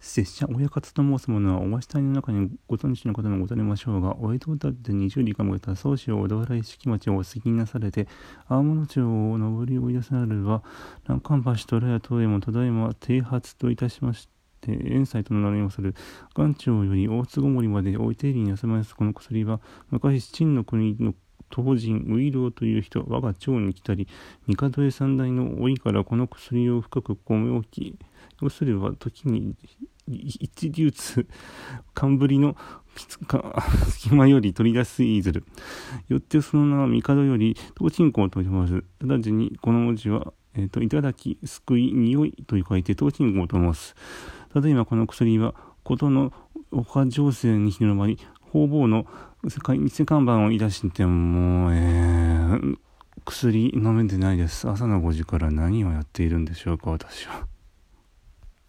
拙者親方と申す者はおわし隊の中にご存知の方もござりましょうがお江戸だって二十里かもえた宗師を小田原式町をお過ぎなされて青物町を上り追い出されるは南関橋虎屋等へもただいま剃髪といたしまして遠斎とのなりまする元朝より大津ごもりまで置いていりに休まます。この薬は昔陳の国の当人ウイローという人我が町に来たり帝へ三代の老いからこの薬を深く米置き要するは時に一流通冠の 隙間より取り出すいずるよってその名は帝より東鎮公と呼ばず直ちにこの文字は、えーと、いただき救い匂いと書いて東鎮公と申すただいまこの薬はことの岡情勢に広まり方々の世界偽看板をい出しても、えー、薬飲めてないです。朝の5時から何をやっているんでしょうか、私は。